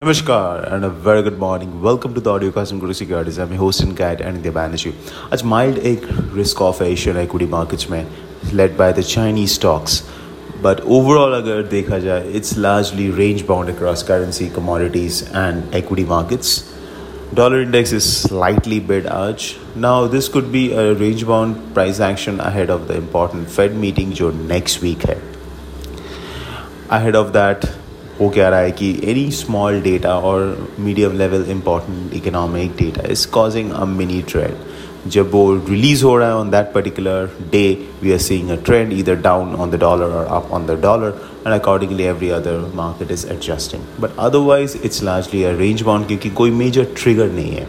Namaskar and a very good morning. Welcome to the audio custom Guru Securities. I'm your host and guide Anindya Banerjee. आज mild एक risk off है Asian equity markets में led by the Chinese stocks. But overall अगर देखा जाए it's largely range bound across currency, commodities and equity markets. Dollar index is slightly bid आज. Now this could be a range bound price action ahead of the important Fed meeting जो next week है. Ahead of that हो कह रहा है कि any small data और medium level important economic data is causing a mini trend जब वो रिलीज़ हो रहा है on that particular day we are seeing a trend इधर डाउन ऑन द डॉलर और up on the dollar and accordingly every other market is adjusting but otherwise it's largely a range bound क्योंकि कोई major trigger नहीं है।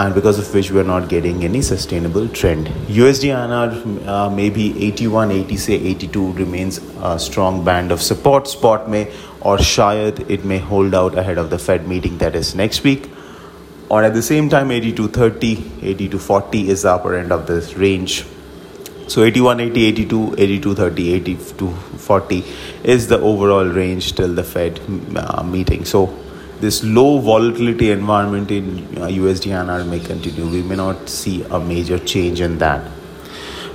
And because of which we're not getting any sustainable trend. USD INR uh, maybe 81, 80 say 82 remains a strong band of support. Spot may or shayad it may hold out ahead of the Fed meeting that is next week. Or at the same time 82.30, 82.40 is the upper end of this range. So 81, 80, 82, 82, 30, 82, 40 is the overall range till the Fed uh, meeting. So this low volatility environment in uh, USD INR may continue. We may not see a major change in that,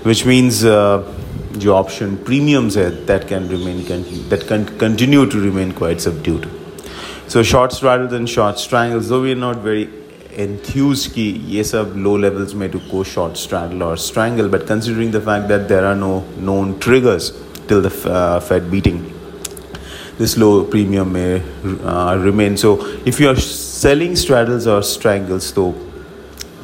which means uh, the option premiums that can remain that can continue to remain quite subdued. So shorts rather than short strangles, though we are not very enthused ki ye low levels may to go short strangle or strangle, but considering the fact that there are no known triggers till the uh, Fed meeting this low premium may uh, remain. So if you are selling straddles or strangles, तो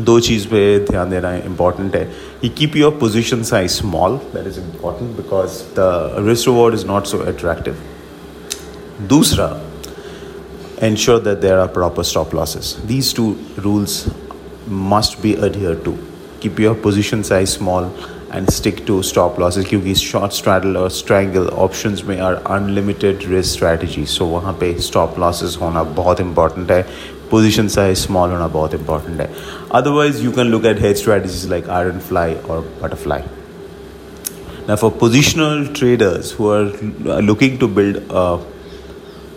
दो चीज़ पे ध्यान देना important है you keep your position size small that is important because the risk reward is not so attractive दूसरा ensure that there are proper stop losses these two rules must be adhered to keep your position size small and stick to stop losses क्योंकि short straddle और strangle options में are unlimited risk strategy so वहाँ पे stop losses होना बहुत important है position size small होना बहुत इंपॉर्टेंट है otherwise you can look at head strategies like iron fly और butterfly Now, for positional traders who are looking to build a,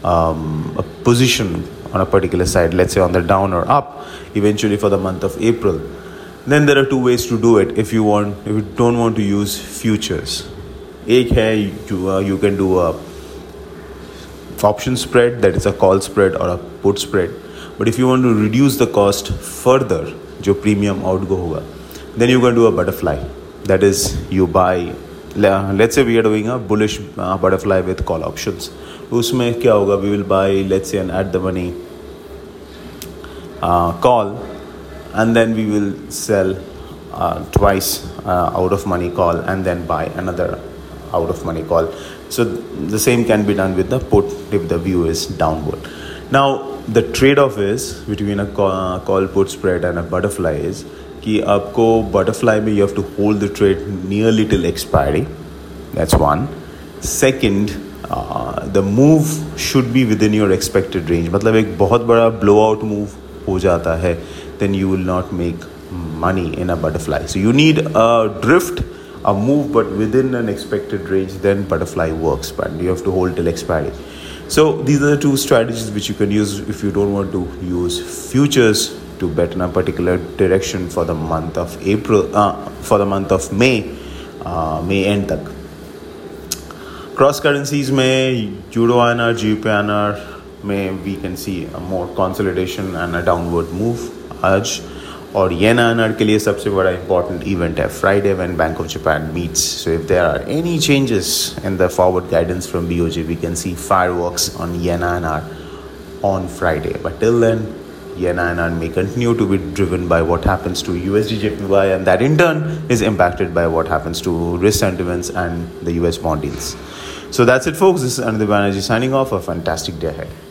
um, a position on a particular side, let's say on the down or up, eventually for the month of April, then there are two ways to do it if you want if you don't want to use futures एक है you, uh, you can do a option spread that is a call spread or a put spread but if you want to reduce the cost further जो premium outgo होगा then you can do a butterfly that is you buy let's say we are doing a bullish uh, butterfly with call options उसमें क्या होगा we will buy let's say an at the money uh, call and then we will sell uh, twice uh, out of money call and then buy another out of money call so the same can be done with the put if the view is downward now the trade off is between a call put spread and a butterfly is कि आपको butterfly में you have to hold the trade nearly till expiry that's one second uh, the move should be within your expected range मतलब एक बहुत बड़ा blowout move हो जाता है then you will not make money in a butterfly. So you need a drift, a move, but within an expected range, then butterfly works. But you have to hold till expiry. So these are the two strategies which you can use if you don't want to use futures to bet in a particular direction for the month of April, uh, for the month of May, uh, May end tak. Cross currencies may Euro INR, GBP INR, may we can see a more consolidation and a downward move हज और Yen INR के लिए सबसे बड़ा important event है Friday when Bank of Japan meets. So if there are any changes in the forward guidance from BOJ, we can see fireworks on yen INR on Friday. But till then, yen INR may continue to be driven by what happens to USDJPY and that in turn is impacted by what happens to risk sentiments and the US bond yields. So that's it folks. This is Anindya Banerjee signing off. A fantastic day ahead.